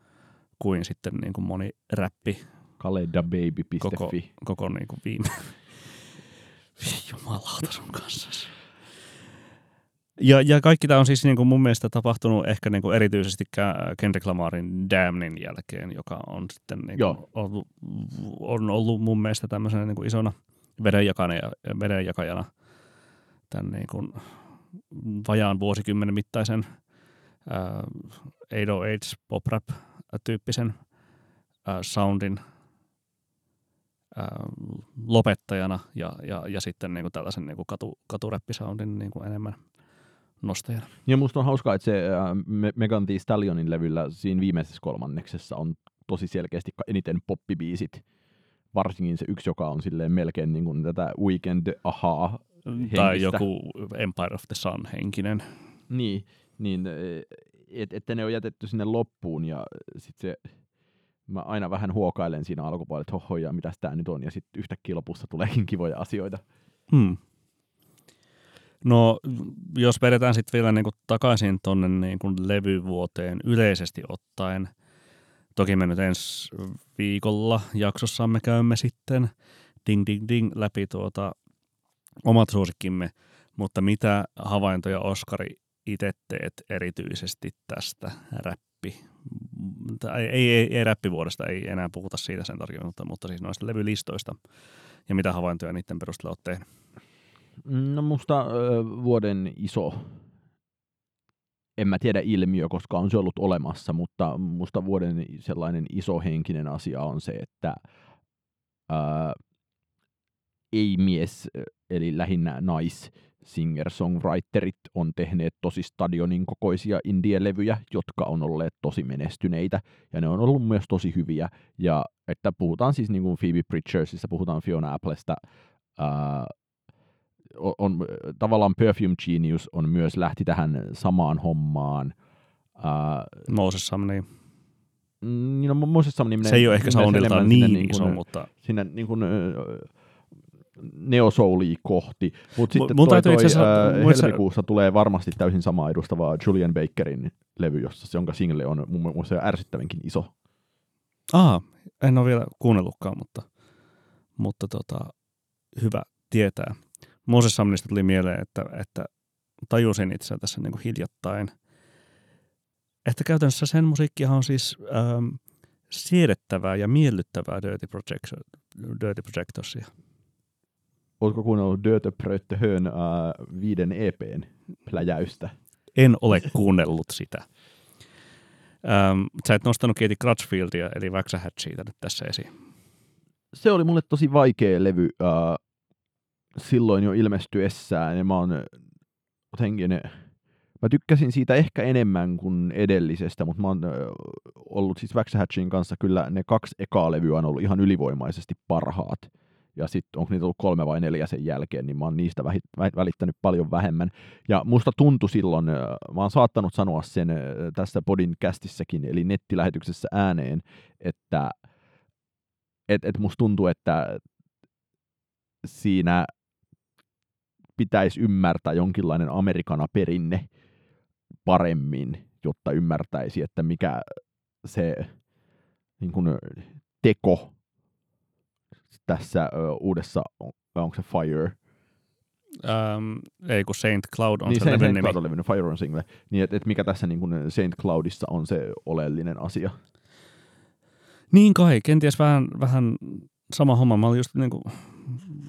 B: kuin sitten niin kuin moni räppi.
A: Kaledababy.fi.
B: Koko, koko niin kuin viime... Jumalauta sun kanssa. Ja, ja kaikki tämä on siis niin kuin mun mielestä tapahtunut ehkä niin kuin erityisesti Kendrick Lamarin Damnin jälkeen, joka on sitten niin kuin ollut, on ollut mun mielestä tämmöisenä niin kuin isona vedenjakana ja, vedenjakajana tämän niin kuin vajaan vuosikymmenen mittaisen äh, 808 pop rap tyyppisen soundin äh, lopettajana ja, ja, ja sitten niin kuin tällaisen niin kuin katu, katuräppisoundin niin kuin enemmän – nostajana.
A: Ja musta on hauskaa, että se äh, Megan Thee Stallionin levyllä siinä viimeisessä kolmanneksessa on tosi selkeästi eniten poppibiisit. Varsinkin se yksi, joka on silleen melkein niin kuin tätä Weekend Ahaa henkistä.
B: Tai joku Empire of the Sun henkinen.
A: Niin, niin et, että ne on jätetty sinne loppuun ja sitten se mä aina vähän huokailen siinä alkupuolella, että hoho, ja mitäs tää nyt on, ja sitten yhtäkkiä lopussa tuleekin kivoja asioita.
B: Hmm. No, jos vedetään sitten vielä niin kuin takaisin tuonne niin kuin levyvuoteen yleisesti ottaen, toki me nyt ensi viikolla jaksossamme käymme sitten ding ding ding läpi tuota omat suosikkimme, mutta mitä havaintoja Oskari itse teet erityisesti tästä räppi, ei, ei, ei, ei räppivuodesta, ei enää puhuta siitä sen tarkemmin, mutta, mutta siis noista levylistoista ja mitä havaintoja niiden perusteella olet tehnyt?
A: No musta vuoden iso, en mä tiedä ilmiö, koska on se ollut olemassa, mutta musta vuoden sellainen iso henkinen asia on se, että ö, ei-mies, eli lähinnä nais, singer-songwriterit on tehneet tosi stadionin kokoisia indie-levyjä, jotka on olleet tosi menestyneitä, ja ne on ollut myös tosi hyviä, ja että puhutaan siis niin kuin Phoebe Pritchardista, puhutaan Fiona Applesta, ää, on, on tavallaan Perfume Genius on myös lähti tähän samaan hommaan.
B: Moses Sumney.
A: Niin, no, Moses Sumney
B: Se ei ole ehkä soundiltaan niin, niin iso, mutta...
A: Sinne niin kuin, neosoulia kohti. Mutta sitten M- toi, toi asiassa, äh, helmikuussa tulee varmasti täysin samaa edustavaa Julian Bakerin levy, jossa, jonka single on mun mielestä ärsyttävänkin iso.
B: Aha, en ole vielä kuunnellutkaan, mutta, mutta tota, hyvä tietää. Moses Samnista tuli mieleen, että, että tajusin itse tässä niin kuin hiljattain, että käytännössä sen musiikkihan on siis ähm, siedettävää ja miellyttävää Dirty, Project, Dirty Projectorsia.
A: Oletko kuunnellut Dirty Projectorhön äh, viiden EPn pläjäystä?
B: En ole kuunnellut sitä. Ähm, sä et nostanut Katie Crutchfieldia, eli Waxahatchia nyt tässä esiin.
A: Se oli mulle tosi vaikea levy. Äh, silloin jo ilmestyessään, ja mä oon jotenkin, mä tykkäsin siitä ehkä enemmän kuin edellisestä, mutta mä oon ollut siis Waxhatchin kanssa kyllä ne kaksi ekaa levyä on ollut ihan ylivoimaisesti parhaat. Ja sitten onko niitä ollut kolme vai neljä sen jälkeen, niin mä oon niistä välittänyt paljon vähemmän. Ja musta tuntui silloin, mä oon saattanut sanoa sen tässä podin kästissäkin, eli nettilähetyksessä ääneen, että et, et musta tuntuu, että siinä pitäisi ymmärtää jonkinlainen amerikana perinne paremmin, jotta ymmärtäisi, että mikä se niin kuin, teko tässä uudessa, onko se Fire?
B: Ähm, ei kun Saint Cloud on
A: niin,
B: se
A: Saint, Saint
B: nimi.
A: Cloud on levyn, Fire on single. Niin, että et mikä tässä niin kuin Saint Cloudissa on se oleellinen asia.
B: Niin kai, kenties vähän, vähän sama homma. Mä olin just niin kuin,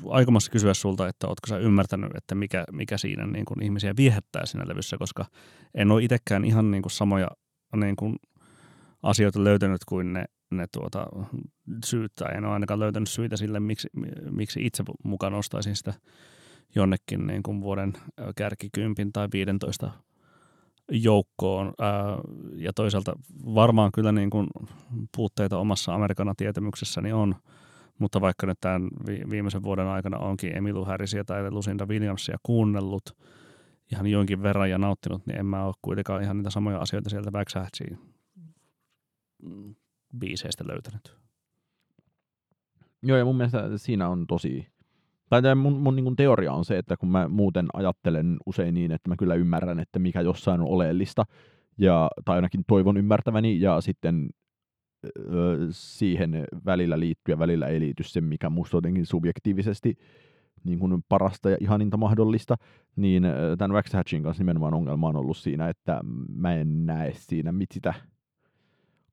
B: aikomassa kysyä sulta, että ootko sä ymmärtänyt, että mikä, mikä siinä niin kuin, ihmisiä viehättää siinä levyssä, koska en ole itsekään ihan niin kuin, samoja niin kuin, asioita löytänyt kuin ne, ne tuota, syyt, tai en ole ainakaan löytänyt syitä sille, miksi, miksi itse mukaan nostaisin sitä jonnekin niin kuin vuoden kärkikympin tai 15 joukkoon. Ää, ja toisaalta varmaan kyllä niin kuin puutteita omassa Amerikana tietämyksessäni on, mutta vaikka nyt tämän viimeisen vuoden aikana onkin Emilu Harrisia tai Lucinda Williamsia kuunnellut ihan jonkin verran ja nauttinut, niin en mä ole kuitenkaan ihan niitä samoja asioita sieltä Backsatsiin biiseistä löytänyt.
A: Joo, ja mun mielestä siinä on tosi... Tai mun, mun niin teoria on se, että kun mä muuten ajattelen usein niin, että mä kyllä ymmärrän, että mikä jossain on oleellista, ja, tai ainakin toivon ymmärtäväni, ja sitten ö, siihen välillä liittyy ja välillä ei liity se, mikä musta jotenkin subjektiivisesti niin kuin parasta ja ihaninta mahdollista, niin tämän Wax Hatchin kanssa nimenomaan ongelma on ollut siinä, että mä en näe siinä mit sitä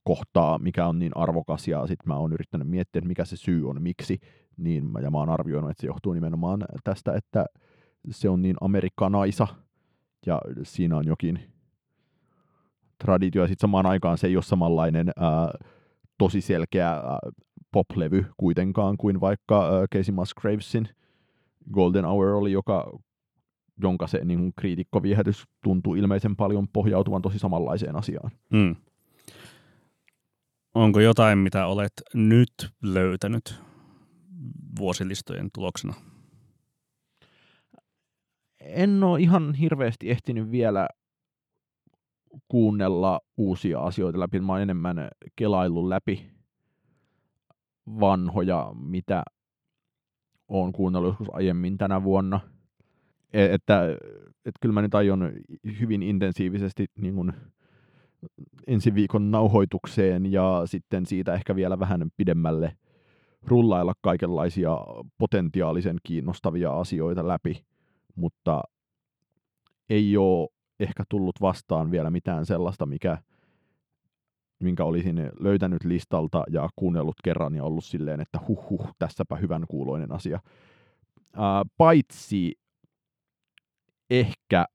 A: kohtaa, mikä on niin arvokas, ja sitten mä oon yrittänyt miettiä, että mikä se syy on, miksi, niin, ja mä oon arvioinut, että se johtuu nimenomaan tästä, että se on niin amerikanaisa, ja siinä on jokin traditio, ja sitten samaan aikaan se ei ole samanlainen ää, tosi selkeä ää, poplevy kuitenkaan kuin vaikka ää, Casey Musgravesin Golden Hour oli, joka, jonka se niin kriitikkoviehätys tuntuu ilmeisen paljon pohjautuvan tosi samanlaiseen asiaan.
B: Mm. Onko jotain, mitä olet nyt löytänyt vuosilistojen tuloksena?
A: En ole ihan hirveästi ehtinyt vielä kuunnella uusia asioita läpi. Mä oon enemmän kelaillut läpi vanhoja, mitä oon kuunnellut joskus aiemmin tänä vuonna. E- että, että kyllä mä nyt aion hyvin intensiivisesti niin kun ensi viikon nauhoitukseen ja sitten siitä ehkä vielä vähän pidemmälle rullailla kaikenlaisia potentiaalisen kiinnostavia asioita läpi, mutta ei ole ehkä tullut vastaan vielä mitään sellaista, mikä, minkä olisin löytänyt listalta ja kuunnellut kerran ja ollut silleen, että huh huh, tässäpä hyvän kuuloinen asia. Ää, paitsi ehkä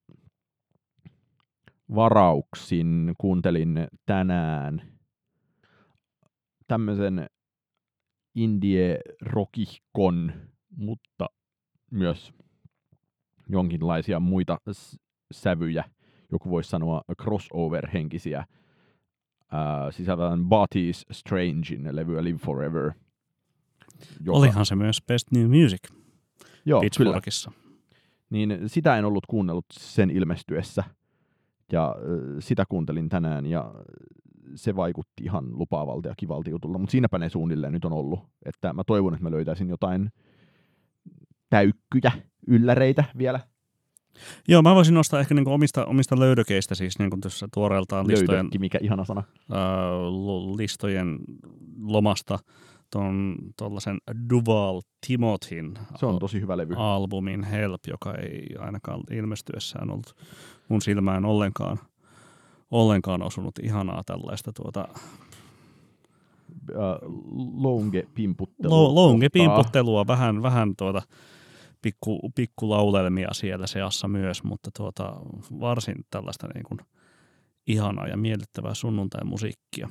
A: varauksin kuuntelin tänään tämmöisen indie rockikon, mutta myös jonkinlaisia muita sävyjä, joku voisi sanoa crossover-henkisiä, ää, sisältäen Bodies Strangein levyä Live Forever.
B: Joka... Olihan se myös Best New Music
A: Joo, kyllä. Niin sitä en ollut kuunnellut sen ilmestyessä, ja sitä kuuntelin tänään, ja se vaikutti ihan lupaavalta ja kivalta jutulta, mutta siinäpä ne suunnilleen nyt on ollut. Että mä toivon, että mä löytäisin jotain täykkyjä, ylläreitä vielä.
B: Joo, mä voisin nostaa ehkä niinku omista, omista löydökeistä, siis niinku tuossa tuoreeltaan listojen,
A: mikä ihana sana.
B: ää, listojen lomasta tuon tuollaisen Duval Timothyn
A: Se on tosi hyvä levy.
B: albumin Help, joka ei ainakaan ilmestyessään ollut mun silmään ollenkaan, ollenkaan osunut ihanaa tällaista tuota,
A: Uh, longe pimputtelua.
B: lo, longe pimputtelua, vähän, vähän tuota, pikku, pikku laulelmia siellä seassa myös, mutta tuota, varsin tällaista niin kuin ihanaa ja miellyttävää sunnuntai-musiikkia.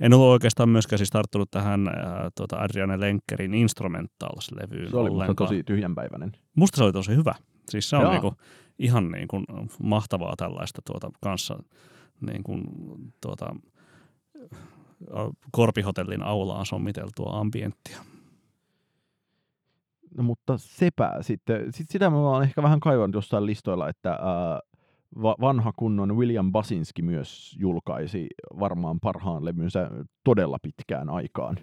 B: En ollut oikeastaan myöskään siis tarttunut tähän ää, tuota Adriane Lenkkerin Instrumentals-levyyn
A: Se oli musta tosi tyhjänpäiväinen.
B: Musta se oli tosi hyvä. Siis se on
A: Jaa.
B: niinku, ihan niinku mahtavaa tällaista tuota, kanssa niinku, tuota, Korpihotellin aulaan sommiteltua ambienttia.
A: No, mutta sepä sitten, sit sitä mä oon ehkä vähän kaivannut jossain listoilla, että ää, va- vanha kunnon William Basinski myös julkaisi varmaan parhaan levynsä todella pitkään aikaan.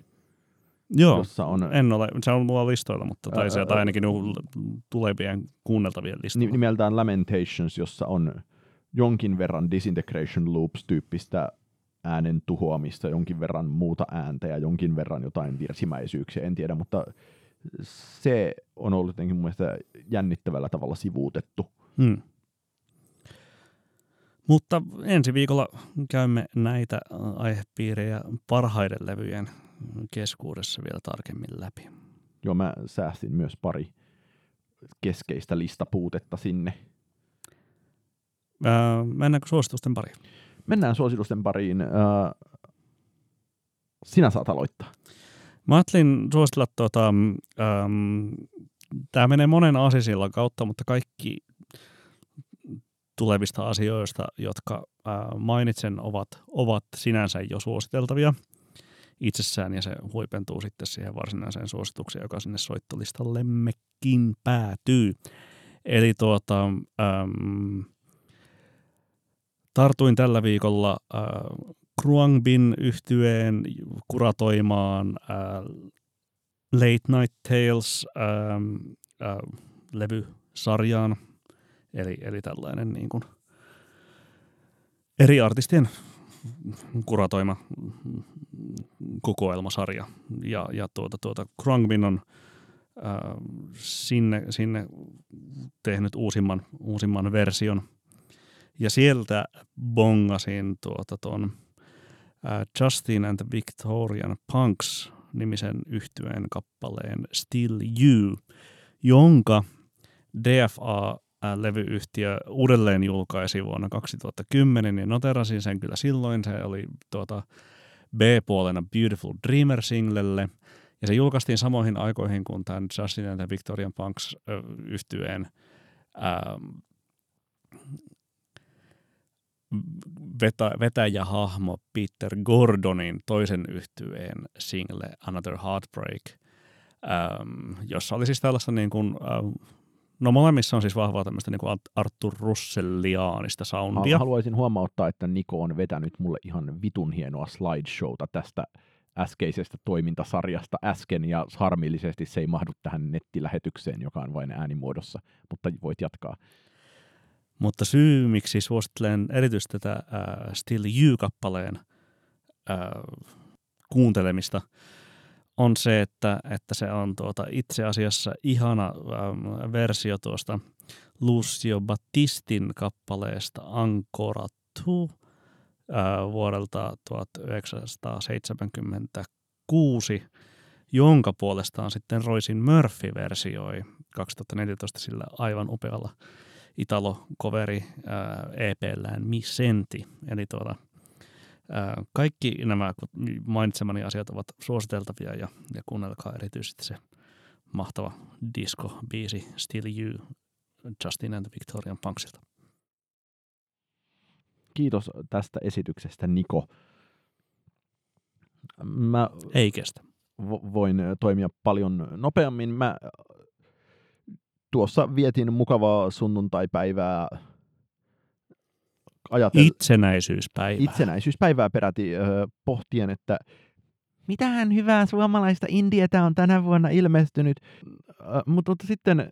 B: Joo,
A: jossa on
B: en ole, se on mulla listoilla, mutta tai sieltä
A: ää,
B: ainakin tulevien kuunneltavien listoilla.
A: ni- nimeltään Lamentations, jossa on jonkin verran disintegration loops-tyyppistä äänen tuhoamista, jonkin verran muuta ääntä ja jonkin verran jotain virsimäisyyksiä, en tiedä, mutta se on ollut jotenkin mun mielestä jännittävällä tavalla sivuutettu.
B: Hmm. Mutta ensi viikolla käymme näitä aihepiirejä parhaiden levyjen keskuudessa vielä tarkemmin läpi.
A: Joo, mä säästin myös pari keskeistä listapuutetta sinne.
B: Ää, mennäänkö suositusten pariin?
A: Mennään suositusten pariin. Äh, sinä saat aloittaa.
B: Mä ajattelin suositella, tota, ähm, tämä menee monen asisillan kautta, mutta kaikki tulevista asioista, jotka äh, mainitsen, ovat, ovat sinänsä jo suositeltavia itsessään, ja se huipentuu sitten siihen varsinaiseen suositukseen, joka sinne soittolistalemmekin päätyy. Eli tuota, ähm, tartuin tällä viikolla äh, Kruangbin yhtyeen kuratoimaan äh, Late Night Tales ähm, äh, levysarjaan, eli, eli tällainen niin kuin eri artistien kuratoima kokoelmasarja. Ja, ja tuota, tuota, Kruangbin on äh, sinne, sinne tehnyt uusimman, uusimman version. Ja sieltä bongasin tuota ton äh, Justin and the Victorian Punks nimisen yhtyeen kappaleen Still You, jonka DFA-levyyhtiö uudelleen julkaisi vuonna 2010 ja noterasin sen kyllä silloin. Se oli tuota B-puolena Beautiful Dreamer-singlelle ja se julkaistiin samoihin aikoihin kuin tämän Justin the Victorian Punks yhtyeen vetä, vetäjähahmo Peter Gordonin toisen yhtyeen single Another Heartbreak, ähm, jossa oli siis tällaista niin kuin, ähm, no molemmissa on siis vahvaa tämmöistä niin kuin Arthur Russelliaanista soundia.
A: Haluaisin huomauttaa, että Niko on vetänyt mulle ihan vitun hienoa slideshowta tästä äskeisestä toimintasarjasta äsken, ja harmillisesti se ei mahdu tähän nettilähetykseen, joka on vain äänimuodossa, mutta voit jatkaa.
B: Mutta syy, miksi suosittelen erityisesti tätä äh, Still You-kappaleen äh, kuuntelemista, on se, että, että se on tuota, itse asiassa ihana ähm, versio tuosta Lucio Battistin kappaleesta Ancora Tu äh, vuodelta 1976, jonka puolestaan sitten Roisin Murphy versioi 2014 sillä aivan upealla Italo-coveri EPllään Mi Senti. Eli tuota, kaikki nämä mainitsemani asiat ovat suositeltavia ja, ja kuunnelkaa erityisesti se mahtava disco-biisi Still You Justin and Victorian Punksilta.
A: Kiitos tästä esityksestä, Niko. Mä
B: Ei kestä.
A: vo- voin toimia paljon nopeammin. Mä tuossa vietin mukavaa sunnuntaipäivää ajatel-
B: Itsenäisyyspäivä.
A: itsenäisyyspäivää peräti ö, pohtien, että mitähän hyvää suomalaista indietä on tänä vuonna ilmestynyt. Ö, mutta, mutta sitten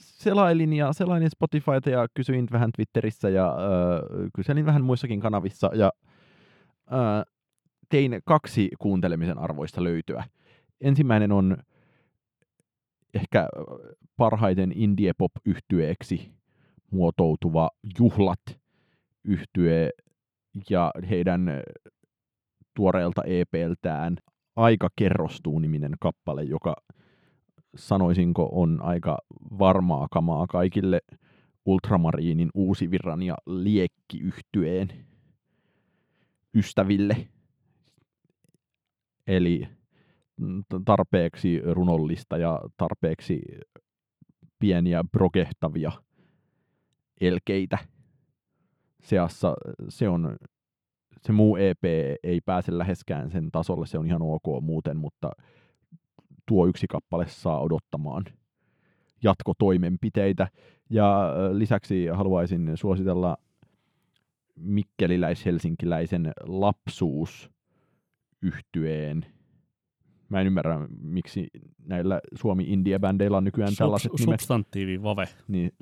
A: selailin ja selailin Spotifyta ja kysyin vähän Twitterissä ja ö, kyselin vähän muissakin kanavissa ja ö, tein kaksi kuuntelemisen arvoista löytyä. Ensimmäinen on ehkä parhaiten indie pop yhtyeeksi muotoutuva Juhlat yhtye ja heidän tuoreelta EPltään Aika kerrostuu niminen kappale, joka sanoisinko on aika varmaa kamaa kaikille Ultramariinin uusivirran ja liekkiyhtyeen ystäville. Eli tarpeeksi runollista ja tarpeeksi pieniä progehtavia elkeitä seassa. Se, on, se muu EP ei pääse läheskään sen tasolle, se on ihan ok muuten, mutta tuo yksi kappale saa odottamaan jatkotoimenpiteitä. Ja lisäksi haluaisin suositella mikkeliläis-helsinkiläisen lapsuus yhtyeen Mä en ymmärrä, miksi näillä Suomi-indie-bändeillä on nykyään
B: Sub-
A: tällaiset nimet.
B: Substantiivi vave.
A: Niin,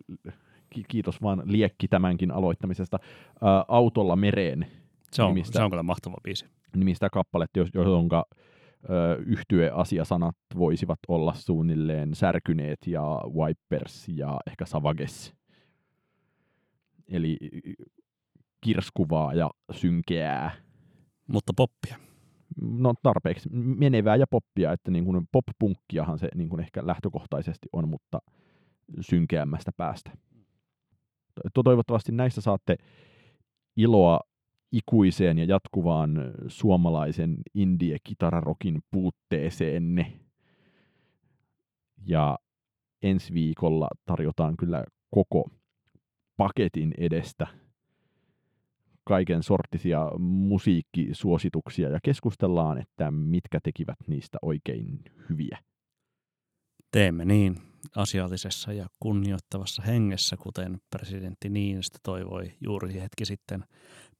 A: kiitos vaan Liekki tämänkin aloittamisesta. Ää, autolla mereen
B: Se on,
A: Nimistä.
B: se on kyllä mahtava biisi.
A: nimistä kappaletta, jos- jonka yhtyeasiasanat voisivat olla suunnilleen särkyneet ja Wipers ja ehkä Savages. Eli kirskuvaa ja synkeää.
B: Mutta poppia.
A: No tarpeeksi menevää ja poppia, että niin kuin pop-punkkiahan se niin kuin ehkä lähtökohtaisesti on, mutta synkeämmästä päästä. To- Toivottavasti näistä saatte iloa ikuiseen ja jatkuvaan suomalaisen indie-kitararokin puutteeseenne. Ja ensi viikolla tarjotaan kyllä koko paketin edestä kaiken sorttisia musiikkisuosituksia ja keskustellaan, että mitkä tekivät niistä oikein hyviä.
B: Teemme niin asiallisessa ja kunnioittavassa hengessä, kuten presidentti Niinistö toivoi juuri hetki sitten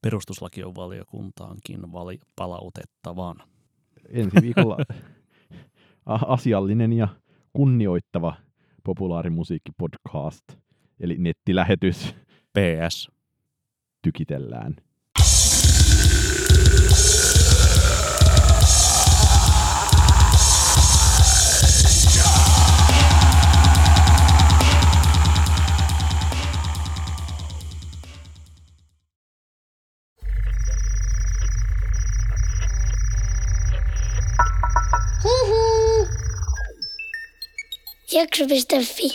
B: perustuslakivaliokuntaankin vali- palautettavan.
A: Ensi viikolla asiallinen ja kunnioittava populaarimusiikkipodcast, eli nettilähetys
B: PS.
A: tykitellään.
C: Jakso.fi